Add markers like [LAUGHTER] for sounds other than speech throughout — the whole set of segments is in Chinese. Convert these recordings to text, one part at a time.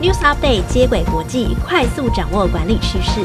News Update 接轨国际，快速掌握管理趋势。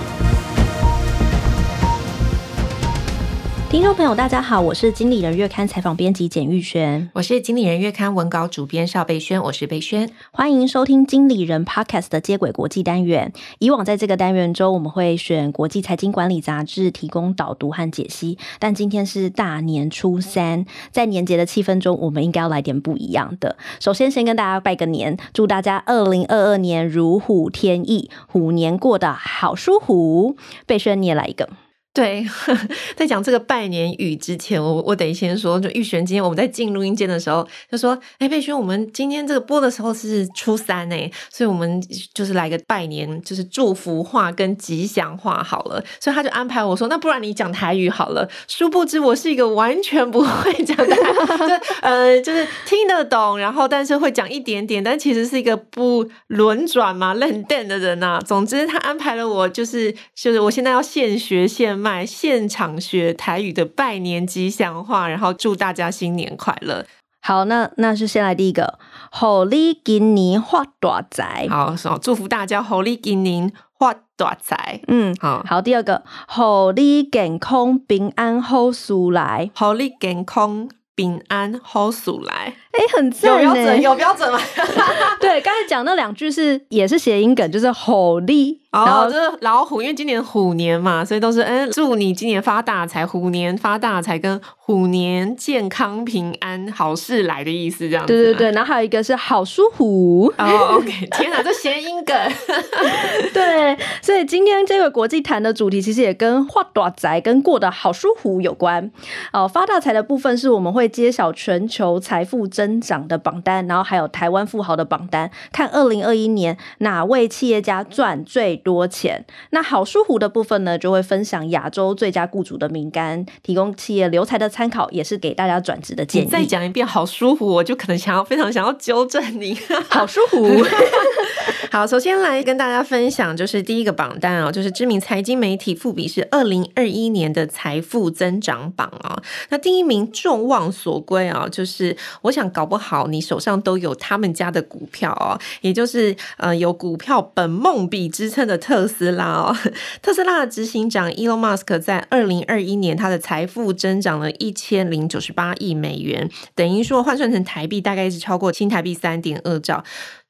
听众朋友，大家好，我是经理人月刊采访编辑简玉璇，我是经理人月刊文稿主编邵贝轩，我是贝萱，欢迎收听经理人 Podcast 的接轨国际单元。以往在这个单元中，我们会选国际财经管理杂志提供导读和解析，但今天是大年初三，在年节的气氛中，我们应该要来点不一样的。首先，先跟大家拜个年，祝大家二零二二年如虎添翼，虎年过得好舒服。贝轩，你也来一个。对，[LAUGHS] 在讲这个拜年语之前，我我得先说，就玉璇今天我们在进录音间的时候，就说：“哎，贝萱，我们今天这个播的时候是初三哎，所以我们就是来个拜年，就是祝福话跟吉祥话好了。”所以他就安排我说：“那不然你讲台语好了。”殊不知我是一个完全不会讲台语，就呃就是听得懂，然后但是会讲一点点，但其实是一个不轮转嘛、认电的人呐、总之，他安排了我，就是就是我现在要现学现。买现场学台语的拜年吉祥话，然后祝大家新年快乐。好，那那是先来第一个，虎年今年发大财。好，祝福大家虎年今年发大财。嗯，好，好，第二个，猴利健康平安好事来。猴利健康平安好事来。哎、欸，很赞，有标准，有标准吗？[LAUGHS] 对，刚才讲那两句是也是谐音梗，就是吼力。然后就是老虎，因为今年虎年嘛，所以都是嗯，祝你今年发大财，虎年发大财，跟虎年健康平安，好事来的意思，这样子。对对对，然后还有一个是好舒服。哦、oh,，OK，[LAUGHS] 天哪，这谐音梗。[LAUGHS] 对，所以今天这个国际谈的主题其实也跟发大宅跟过得好舒服有关。哦，发大财的部分是我们会揭晓全球财富增长的榜单，然后还有台湾富豪的榜单，看二零二一年哪位企业家赚最多钱。那好舒服的部分呢，就会分享亚洲最佳雇主的名单，提供企业留才的参考，也是给大家转职的建议。再讲一遍，好舒服，我就可能想要非常想要纠正你。[LAUGHS] 好舒服。好，首先来跟大家分享，就是第一个榜单哦，就是知名财经媒体富比是二零二一年的财富增长榜啊。那第一名众望所归啊，就是我想搞不好你手上都有他们家的股票哦，也就是呃有股票本梦比之称的。特斯拉哦，特斯拉的执行长 Elon Musk 在二零二一年，他的财富增长了一千零九十八亿美元，等于说换算成台币大概是超过新台币三点二兆。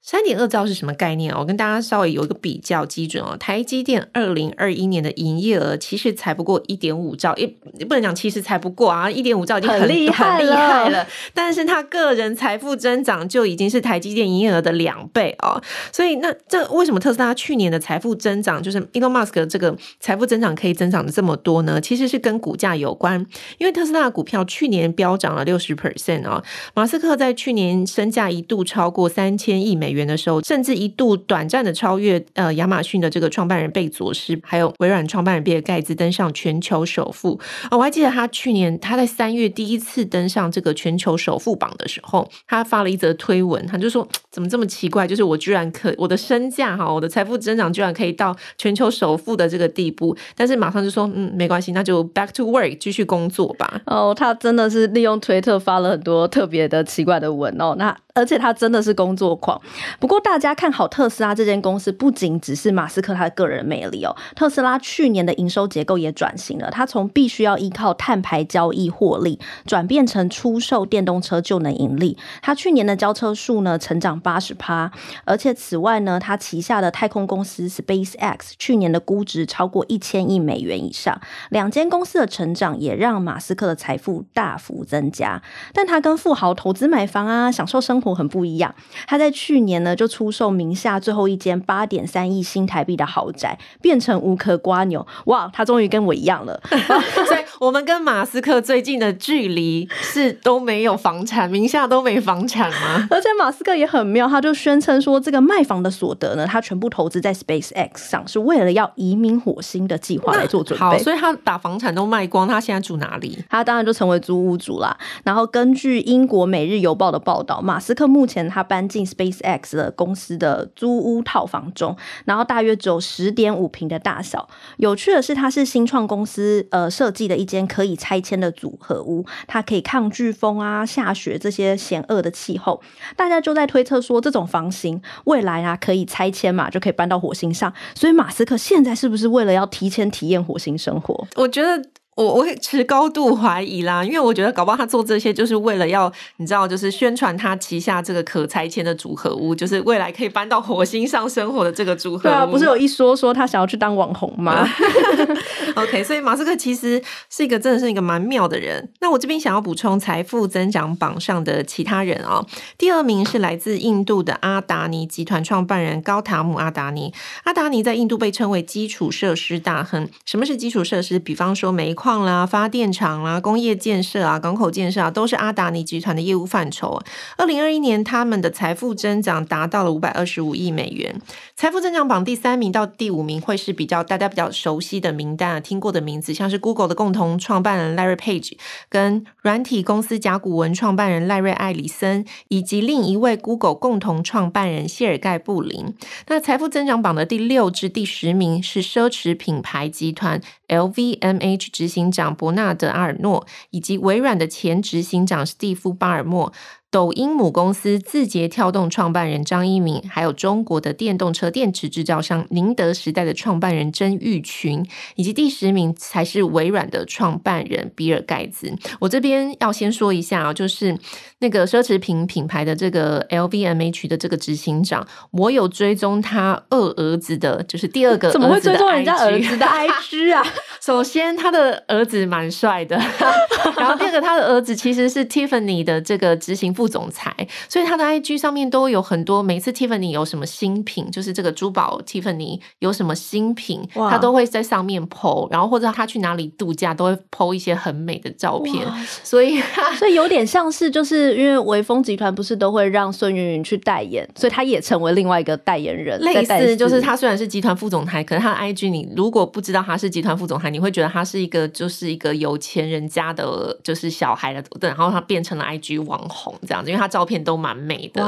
三点二兆是什么概念？我跟大家稍微有一个比较基准哦。台积电二零二一年的营业额其实才不过一点五兆，也不能讲其实才不过啊，一点五兆已经很厉害，很厉害了。但是他个人财富增长就已经是台积电营业额的两倍哦。所以那这为什么特斯拉去年的财富增长，就是 Elon Musk 这个财富增长可以增长的这么多呢？其实是跟股价有关，因为特斯拉的股票去年飙涨了六十 percent 哦。马斯克在去年身价一度超过三千亿美元。元的时候，甚至一度短暂的超越呃亚马逊的这个创办人贝佐斯，还有微软创办人比尔盖茨登上全球首富。我还记得他去年他在三月第一次登上这个全球首富榜的时候，他发了一则推文，他就说怎么这么奇怪，就是我居然可我的身价哈，我的财富增长居然可以到全球首富的这个地步，但是马上就说嗯没关系，那就 back to work 继续工作吧。哦，他真的是利用推特发了很多特别的奇怪的文哦，那。而且他真的是工作狂。不过，大家看好特斯拉这间公司，不仅只是马斯克他的个人魅力哦。特斯拉去年的营收结构也转型了，它从必须要依靠碳排交易获利，转变成出售电动车就能盈利。它去年的交车数呢，成长八十趴。而且此外呢，它旗下的太空公司 SpaceX 去年的估值超过一千亿美元以上。两间公司的成长也让马斯克的财富大幅增加。但他跟富豪投资买房啊，享受生活很不一样，他在去年呢就出售名下最后一间八点三亿新台币的豪宅，变成无壳瓜牛。哇，他终于跟我一样了。[LAUGHS] 所以我们跟马斯克最近的距离是都没有房产，名下都没房产吗？而且马斯克也很妙，他就宣称说，这个卖房的所得呢，他全部投资在 SpaceX 上，是为了要移民火星的计划来做准备。好，所以他把房产都卖光，他现在住哪里？他当然就成为租屋主啦。然后根据英国《每日邮报》的报道，马斯克目前他搬进 SpaceX 公司的租屋套房中，然后大约只有十点五平的大小。有趣的是，它是新创公司呃设计的一间可以拆迁的组合屋，它可以抗飓风啊、下雪这些险恶的气候。大家就在推测说，这种房型未来啊可以拆迁嘛，就可以搬到火星上。所以马斯克现在是不是为了要提前体验火星生活？我觉得。我我会持高度怀疑啦，因为我觉得搞不好他做这些就是为了要你知道，就是宣传他旗下这个可拆迁的组合屋，就是未来可以搬到火星上生活的这个组合屋。对啊，不是有一说说他想要去当网红吗？[LAUGHS] OK，所以马斯克其实是一个真的是一个蛮妙的人。那我这边想要补充财富增长榜上的其他人啊、哦，第二名是来自印度的阿达尼集团创办人高塔姆阿达尼。阿达尼在印度被称为基础设施大亨。什么是基础设施？比方说煤矿啦、发电厂啦、工业建设啊、港口建设啊，都是阿达尼集团的业务范畴。二零二一年，他们的财富增长达到了五百二十五亿美元。财富增长榜第三名到第五名会是比较大家比较熟悉的名单啊，听过的名字，像是 Google 的共同创办人 Larry Page，跟软体公司甲骨文创办人赖瑞·艾里森，以及另一位 Google 共同创办人谢尔盖·布林。那财富增长榜的第六至第十名是奢侈品牌集团 LVMH 执行长伯纳德·阿尔诺，以及微软的前执行长史蒂夫·巴尔默。抖音母公司字节跳动创办人张一鸣，还有中国的电动车电池制造商宁德时代的创办人曾毓群，以及第十名才是微软的创办人比尔盖茨。我这边要先说一下啊，就是那个奢侈品品牌的这个 LVMH 的这个执行长，我有追踪他二儿子的，就是第二个 [LAUGHS] 怎么会追踪人家儿子的 IG 啊？[LAUGHS] 首先他的儿子蛮帅的，[LAUGHS] 然后第二个他的儿子其实是 Tiffany 的这个执行副。副总裁，所以他的 IG 上面都有很多，每次 Tiffany 有什么新品，就是这个珠宝 Tiffany 有什么新品，他都会在上面 po，然后或者他去哪里度假，都会 po 一些很美的照片。所以，所以有点像是，就是因为微风集团不是都会让孙云云去代言，所以他也成为另外一个代言人。类似，就是他虽然是集团副总裁，可是他的 IG 你如果不知道他是集团副总裁，你会觉得他是一个就是一个有钱人家的，就是小孩的，然后他变成了 IG 网红。这样这样子，因为他照片都蛮美的。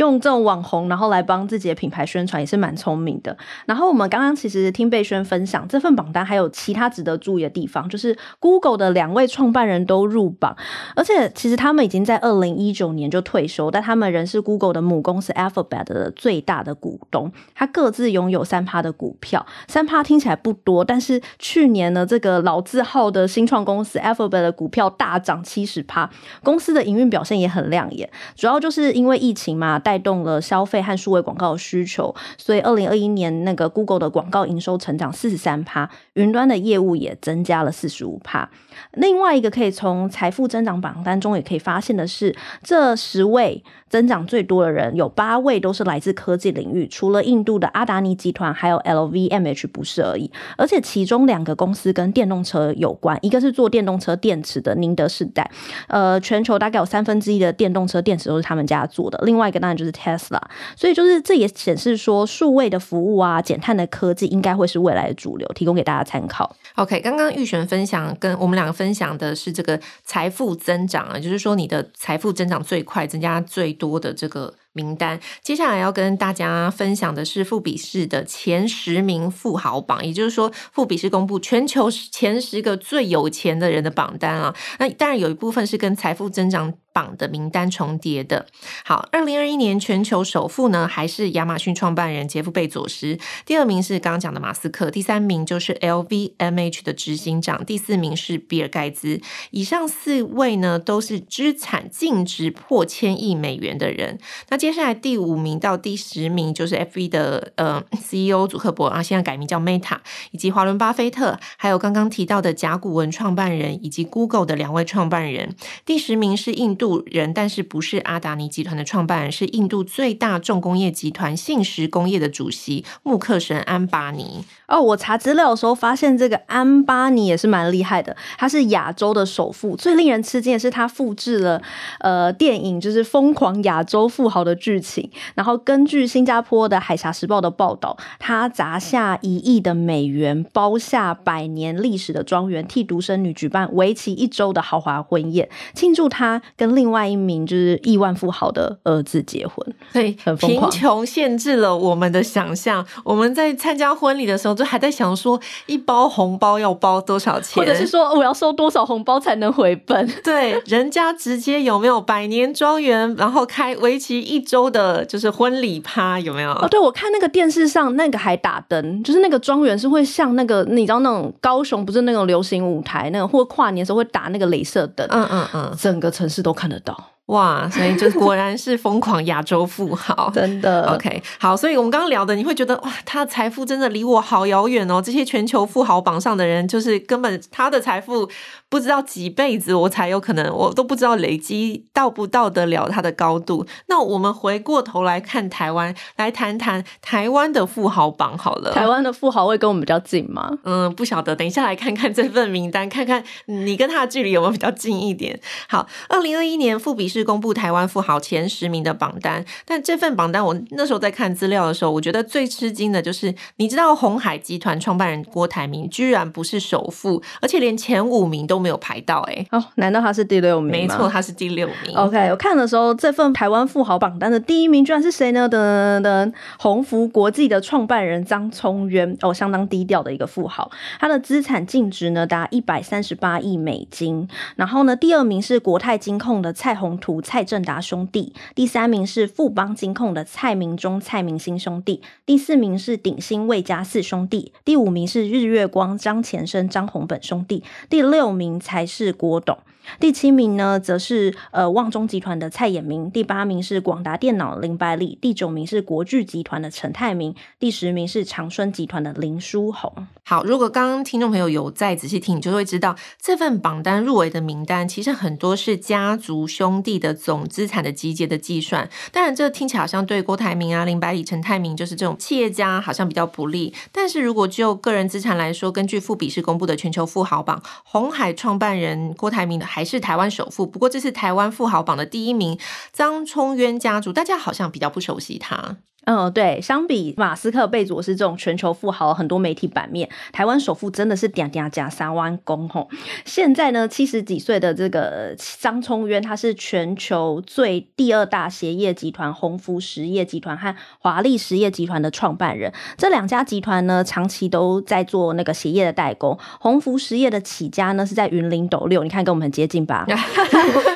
用这种网红，然后来帮自己的品牌宣传，也是蛮聪明的。然后我们刚刚其实听贝轩分享这份榜单，还有其他值得注意的地方，就是 Google 的两位创办人都入榜，而且其实他们已经在二零一九年就退休，但他们仍是 Google 的母公司 Alphabet 的最大的股东，他各自拥有三趴的股票。三趴听起来不多，但是去年呢，这个老字号的新创公司 Alphabet 的股票大涨七十趴，公司的营运表现也很亮眼，主要就是因为疫情嘛。带动了消费和数位广告需求，所以二零二一年那个 Google 的广告营收成长四十三趴，云端的业务也增加了四十五趴。另外一个可以从财富增长榜单中也可以发现的是，这十位增长最多的人有八位都是来自科技领域，除了印度的阿达尼集团，还有 LVMH 不是而已。而且其中两个公司跟电动车有关，一个是做电动车电池的宁德时代，呃，全球大概有三分之一的电动车电池都是他们家做的。另外一个呢然就是 Tesla，所以就是这也显示说，数位的服务啊，减碳的科技应该会是未来的主流，提供给大家参考。OK，刚刚玉璇分享跟我们两个分享的是这个财富增长啊，就是说你的财富增长最快，增加最多的这个。名单，接下来要跟大家分享的是富比士的前十名富豪榜，也就是说，富比士公布全球前十个最有钱的人的榜单啊。那当然有一部分是跟财富增长榜的名单重叠的。好，二零二一年全球首富呢，还是亚马逊创办人杰夫贝佐斯，第二名是刚刚讲的马斯克，第三名就是 LVMH 的执行长，第四名是比尔盖茨。以上四位呢，都是资产净值破千亿美元的人。那接下来第五名到第十名就是 FB 的呃 CEO 祖克伯啊，现在改名叫 Meta，以及华伦巴菲特，还有刚刚提到的甲骨文创办人以及 Google 的两位创办人。第十名是印度人，但是不是阿达尼集团的创办人，是印度最大重工业集团信实工业的主席穆克什安巴尼。哦，我查资料的时候发现这个安巴尼也是蛮厉害的，他是亚洲的首富。最令人吃惊的是他复制了呃电影就是《疯狂亚洲富豪》的。剧情。然后根据新加坡的《海峡时报》的报道，他砸下一亿的美元，包下百年历史的庄园，替独生女举办为期一周的豪华婚宴，庆祝他跟另外一名就是亿万富豪的儿子结婚。对，很疯狂。贫穷限制了我们的想象。我们在参加婚礼的时候，就还在想说，一包红包要包多少钱，或者是说我要收多少红包才能回本？[LAUGHS] 对，人家直接有没有百年庄园，然后开为期一周的，就是婚礼趴，有没有？哦，对，我看那个电视上那个还打灯，就是那个庄园是会像那个，你知道那种高雄不是那种流行舞台那个，或跨年时候会打那个镭射灯，嗯嗯嗯，整个城市都看得到。哇，所以就果然是疯狂亚洲富豪，[LAUGHS] 真的。OK，好，所以我们刚刚聊的，你会觉得哇，他的财富真的离我好遥远哦。这些全球富豪榜上的人，就是根本他的财富不知道几辈子我才有可能，我都不知道累积到不到得了他的高度。那我们回过头来看台湾，来谈谈台湾的富豪榜好了。台湾的富豪会跟我们比较近吗？嗯，不晓得，等一下来看看这份名单，看看你跟他的距离有没有比较近一点。好，二零二一年富比士。公布台湾富豪前十名的榜单，但这份榜单我那时候在看资料的时候，我觉得最吃惊的就是，你知道红海集团创办人郭台铭居然不是首富，而且连前五名都没有排到，欸，哎，哦，难道他是第六名？没错，他是第六名。OK，我看的时候，这份台湾富豪榜单的第一名居然是谁呢？的的鸿福国际的创办人张聪渊，哦，相当低调的一个富豪，他的资产净值呢达一百三十八亿美金。然后呢，第二名是国泰金控的蔡宏蔡正达兄弟，第三名是富邦金控的蔡明忠、蔡明星兄弟，第四名是鼎新魏家四兄弟，第五名是日月光张前生、张宏本兄弟，第六名才是郭董。第七名呢，则是呃旺中集团的蔡衍明；第八名是广达电脑林百里；第九名是国巨集团的陈泰明；第十名是长春集团的林书鸿。好，如果刚刚听众朋友有再仔细听，你就会知道这份榜单入围的名单，其实很多是家族兄弟的总资产的集结的计算。当然，这听起来好像对郭台铭啊、林百里、陈泰明就是这种企业家好像比较不利。但是如果就个人资产来说，根据富比士公布的全球富豪榜，红海创办人郭台铭的。还是台湾首富，不过这是台湾富豪榜的第一名张聪渊家族，大家好像比较不熟悉他。嗯，对，相比马斯克、贝佐斯这种全球富豪，很多媒体版面，台湾首富真的是嗲嗲加三万公吼。现在呢，七十几岁的这个张聪渊，他是全球最第二大鞋业集团鸿福实业集团和华丽实业集团的创办人。这两家集团呢，长期都在做那个鞋业的代工。鸿福实业的起家呢，是在云林斗六，你看跟我们很接近吧？[LAUGHS]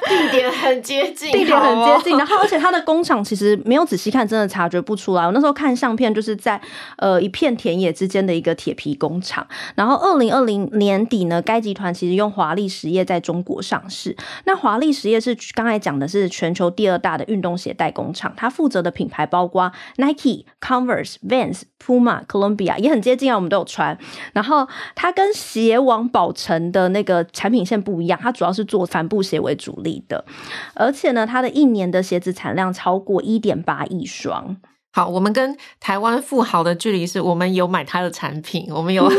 地点很接近，地点很接近。然后，而且他的工厂其实没有仔细看，真的察觉不出来。我那时候看相片，就是在呃一片田野之间的一个铁皮工厂。然后，二零二零年底呢，该集团其实用华丽实业在中国上市。那华丽实业是刚才讲的是全球第二大的运动鞋代工厂，它负责的品牌包括 Nike、Converse、Vans、Puma、Columbia，也很接近啊，我们都有穿。然后，它跟鞋王宝成的那个产品线不一样，它主要是做帆布鞋为主力的，而且呢，它的一年的鞋子产量超过一点八亿双。好，我们跟台湾富豪的距离是我们有买他的产品，我们有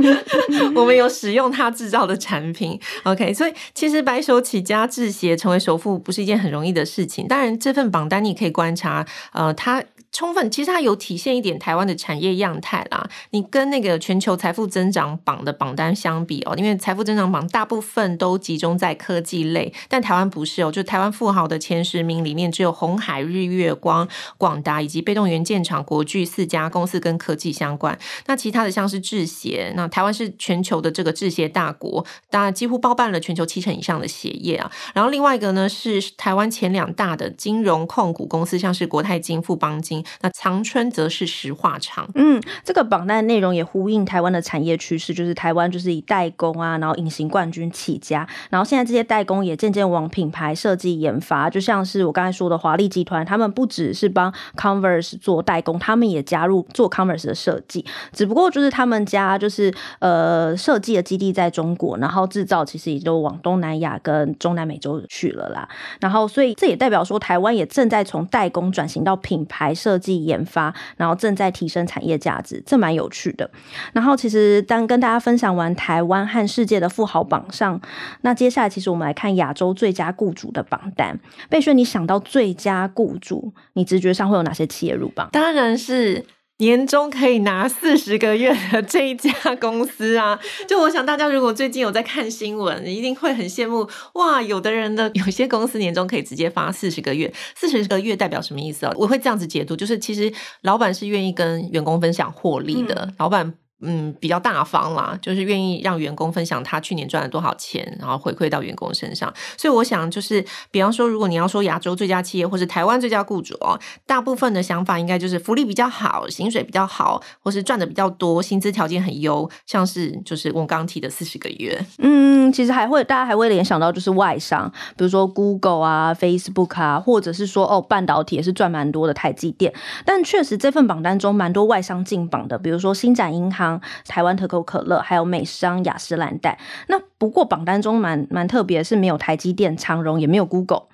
[LAUGHS] 我们有使用他制造的产品。OK，所以其实白手起家制鞋成为首富不是一件很容易的事情。当然，这份榜单你可以观察，呃，他。充分，其实它有体现一点台湾的产业样态啦。你跟那个全球财富增长榜的榜单相比哦，因为财富增长榜大部分都集中在科技类，但台湾不是哦。就台湾富豪的前十名里面，只有红海、日月光、广达以及被动元件厂、国巨四家公司跟科技相关。那其他的像是制鞋，那台湾是全球的这个制鞋大国，当然几乎包办了全球七成以上的鞋业啊。然后另外一个呢是台湾前两大的金融控股公司，像是国泰金、富邦金。那长春则是石化厂。嗯，这个榜单内容也呼应台湾的产业趋势，就是台湾就是以代工啊，然后隐形冠军起家，然后现在这些代工也渐渐往品牌设计研发，就像是我刚才说的华丽集团，他们不只是帮 Converse 做代工，他们也加入做 Converse 的设计，只不过就是他们家就是呃设计的基地在中国，然后制造其实也都往东南亚跟中南美洲去了啦，然后所以这也代表说台湾也正在从代工转型到品牌设设计研发，然后正在提升产业价值，这蛮有趣的。然后其实当跟大家分享完台湾和世界的富豪榜上，那接下来其实我们来看亚洲最佳雇主的榜单。贝轩，你想到最佳雇主，你直觉上会有哪些企业入榜？当然是。年终可以拿四十个月的 [LAUGHS] 这一家公司啊，就我想大家如果最近有在看新闻，一定会很羡慕哇！有的人的 [LAUGHS] 有些公司年终可以直接发四十个月，四十个月代表什么意思啊？我会这样子解读，就是其实老板是愿意跟员工分享获利的，嗯、老板。嗯，比较大方啦，就是愿意让员工分享他去年赚了多少钱，然后回馈到员工身上。所以我想，就是比方说，如果你要说亚洲最佳企业或是台湾最佳雇主哦，大部分的想法应该就是福利比较好，薪水比较好，或是赚的比较多，薪资条件很优，像是就是我刚提的四十个月。嗯，其实还会大家还会联想到就是外商，比如说 Google 啊、Facebook 啊，或者是说哦半导体也是赚蛮多的台积电。但确实这份榜单中蛮多外商进榜的，比如说星展银行。台湾可口可乐，还有美商雅诗兰黛。那不过榜单中蛮蛮特别，是没有台积电、长荣，也没有 Google。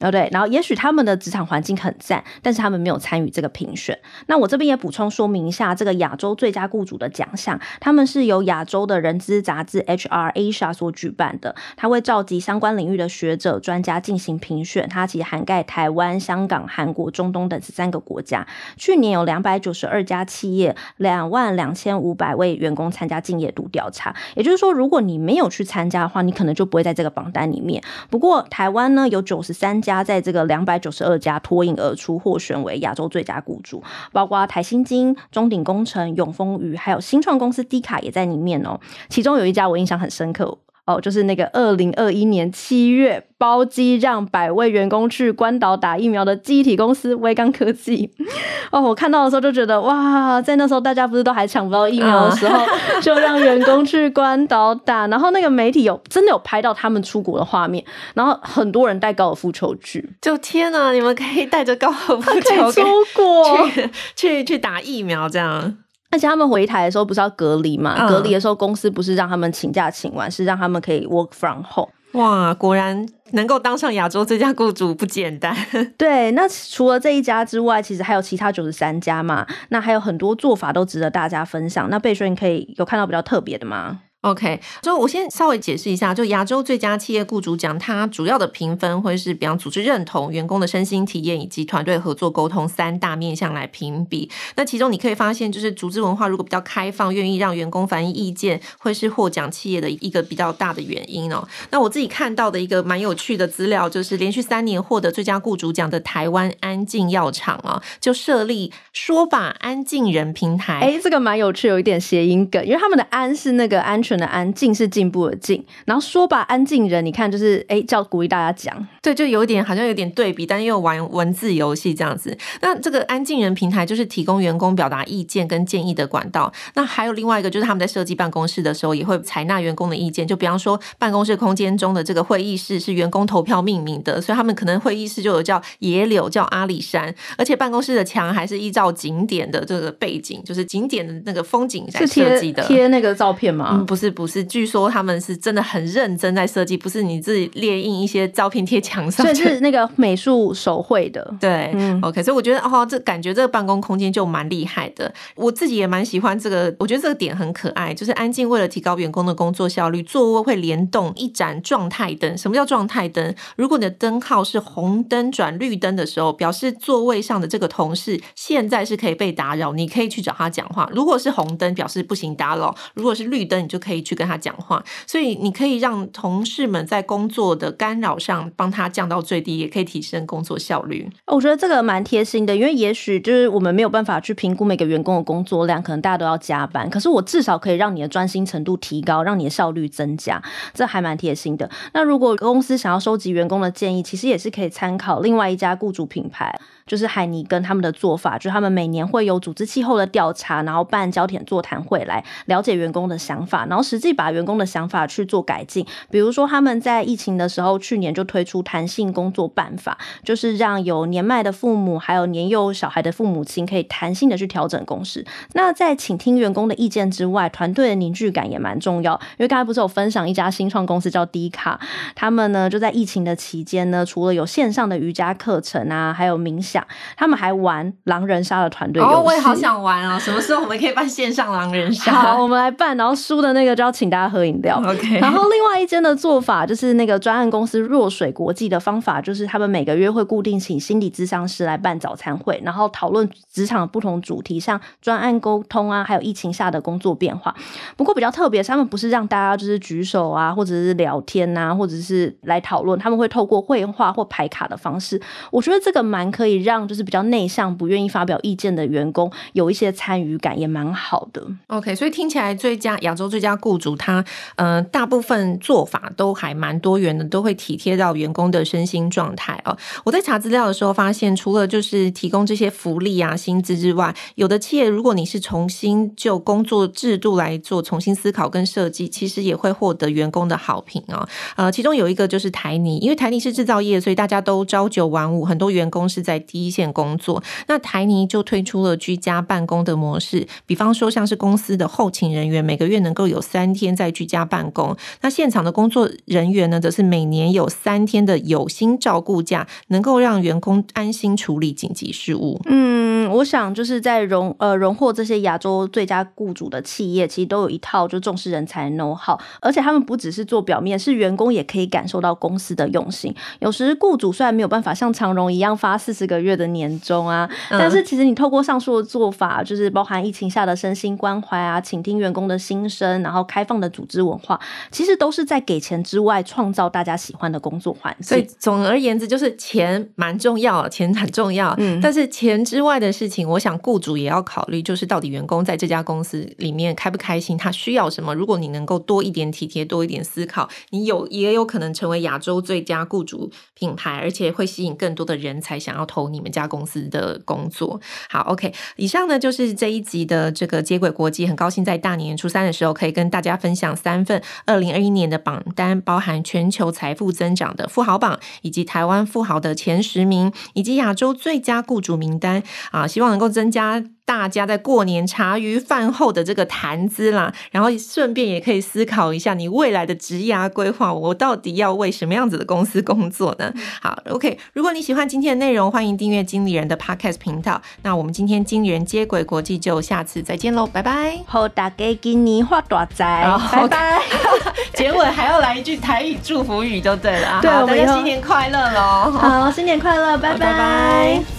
哦，对，然后也许他们的职场环境很赞，但是他们没有参与这个评选。那我这边也补充说明一下，这个亚洲最佳雇主的奖项，他们是由亚洲的人资杂志 HR Asia 所举办的，他会召集相关领域的学者专家进行评选。它其实涵盖台湾、香港、韩国、中东等十三个国家。去年有两百九十二家企业，两万两千五百位员工参加敬业度调查。也就是说，如果你没有去参加的话，你可能就不会在这个榜单里面。不过台湾呢，有九十三家在这个两百九十二家脱颖而出，获选为亚洲最佳雇主，包括台新金、中鼎工程、永丰余，还有新创公司低卡也在里面哦。其中有一家我印象很深刻。哦，就是那个二零二一年七月包机让百位员工去关岛打疫苗的记忆体公司威刚科技。[LAUGHS] 哦，我看到的时候就觉得哇，在那时候大家不是都还抢不到疫苗的时候，就让员工去关岛打，然后那个媒体有真的有拍到他们出国的画面，然后很多人带高尔夫球去，就天呐，你们可以带着高尔夫球出国去 [LAUGHS] 去去打疫苗这样。而且他们回台的时候不是要隔离嘛？嗯、隔离的时候，公司不是让他们请假请完，是让他们可以 work from home。哇，果然能够当上亚洲最佳雇主不简单。[LAUGHS] 对，那除了这一家之外，其实还有其他九十三家嘛。那还有很多做法都值得大家分享。那贝萱，你可以有看到比较特别的吗？OK，就我先稍微解释一下，就亚洲最佳企业雇主奖，它主要的评分会是比方组织认同、员工的身心体验以及团队合作沟通三大面向来评比。那其中你可以发现，就是组织文化如果比较开放，愿意让员工反映意见，会是获奖企业的一个比较大的原因哦。那我自己看到的一个蛮有趣的资料，就是连续三年获得最佳雇主奖的台湾安进药厂啊，就设立说法安进人平台。哎，这个蛮有趣，有一点谐音梗，因为他们的安是那个安。的安静是进步的进，然后说吧，安静人，你看就是哎，叫鼓励大家讲，对，就有点好像有点对比，但又玩文字游戏这样子。那这个安静人平台就是提供员工表达意见跟建议的管道。那还有另外一个就是他们在设计办公室的时候，也会采纳员工的意见。就比方说，办公室空间中的这个会议室是员工投票命名的，所以他们可能会议室就有叫野柳，叫阿里山，而且办公室的墙还是依照景点的这个背景，就是景点的那个风景来设计的，贴那个照片吗？嗯，不是。不是，据说他们是真的很认真在设计，不是你自己列印一些照片贴墙上，所以是那个美术手绘的。[LAUGHS] 对，嗯，OK，所以我觉得哦，这感觉这个办公空间就蛮厉害的。我自己也蛮喜欢这个，我觉得这个点很可爱，就是安静为了提高员工的工作效率，座位会联动一盏状态灯。什么叫状态灯？如果你的灯号是红灯转绿灯的时候，表示座位上的这个同事现在是可以被打扰，你可以去找他讲话。如果是红灯，表示不行打扰；如果是绿灯，你就可以。可以去跟他讲话，所以你可以让同事们在工作的干扰上帮他降到最低，也可以提升工作效率。我觉得这个蛮贴心的，因为也许就是我们没有办法去评估每个员工的工作量，可能大家都要加班，可是我至少可以让你的专心程度提高，让你的效率增加，这还蛮贴心的。那如果公司想要收集员工的建议，其实也是可以参考另外一家雇主品牌。就是海尼根他们的做法，就是他们每年会有组织气候的调查，然后办焦点座谈会来了解员工的想法，然后实际把员工的想法去做改进。比如说，他们在疫情的时候，去年就推出弹性工作办法，就是让有年迈的父母还有年幼小孩的父母亲可以弹性的去调整工时。那在倾听员工的意见之外，团队的凝聚感也蛮重要。因为刚才不是有分享一家新创公司叫 D 卡，他们呢就在疫情的期间呢，除了有线上的瑜伽课程啊，还有冥想，他们还玩狼人杀的团队游戏。哦，我也好想玩哦！什么时候我们可以办线上狼人杀？[LAUGHS] 好，我们来办，然后输的那个就要请大家喝饮料。OK。[LAUGHS] 然后另外一间的做法就是那个专案公司若水国际的方法，就是他们每个月会固定请心理咨商师来办早餐会，然后讨论职场的不同主题，像专案沟通啊，还有疫情下的工作变化。不过比较特别，他们不是让大家就是举手啊，或者是聊天啊，或者是来讨论，他们会透过绘画或排卡的方式。我觉得这个蛮可以让就是比较内向、不愿意发表意见的员工有一些参与感，也蛮好的。OK，所以听起来最佳亚洲最佳雇主，他呃大部分做法都还蛮多元的，都会体贴到员工的身心状态哦。我在查资料的时候发现，除了就是提供这些福利啊、薪资之外，有的企业如果你是重新就工作制度来做重新思考跟设计，其实也会获得员工的好评哦。呃，其中有一个就是台泥，因为台泥是制造业，所以大家都朝九晚五，很多员工是在第一线工作。那台泥就推出了居家办公的模式，比方说像是公司的后勤人员，每个月能够有三天在居家办公。那现场的工作人员呢，则是每年有三天的有薪照顾假，能够让员工安心处理紧急事务。嗯，我想就是在荣呃荣获这些亚洲最佳雇主的企业，其实都有一套就重视人才 know how。而且他们不只是做表面，是员工也可以感受到公司的用心。有时雇主虽然没有办法像长荣一样发四十个月的年终啊，嗯、但是其实你透过上述的做法，就是包含疫情下的身心关怀啊，倾听员工的心声，然后开放的组织文化，其实都是在给钱之外创造大家喜欢的工作环境。所以总而言之，就是钱蛮重要，钱很重要。嗯，但是钱之外的事情，我想雇主也要考虑，就是到底员工在这家公司里面开不开心，他需要什么。如果你能够多一点体贴，多一点思考，你有也有可能成为亚洲最佳雇主品牌，而且会吸引更多的人才想要投你们家公司的工作。好，OK，以上呢就是这一集的这个接轨国际，很高兴在大年初三的时候可以跟大家分享三份二零二一年的榜单，包含全球财富增长的富豪榜，以及台湾富豪的前十名，以及亚洲最佳雇主名单啊，希望能够增加。大家在过年茶余饭后的这个谈资啦，然后顺便也可以思考一下你未来的职涯规划，我到底要为什么样子的公司工作呢？好，OK，如果你喜欢今天的内容，欢迎订阅经理人的 Podcast 频道。那我们今天经理人接轨国际就下次再见喽，拜拜！好，大家今年发大财，拜拜！[LAUGHS] 结尾还要来一句台语祝福语就对了啊，对，大家新年快乐喽！好，新年快乐，拜拜。拜拜。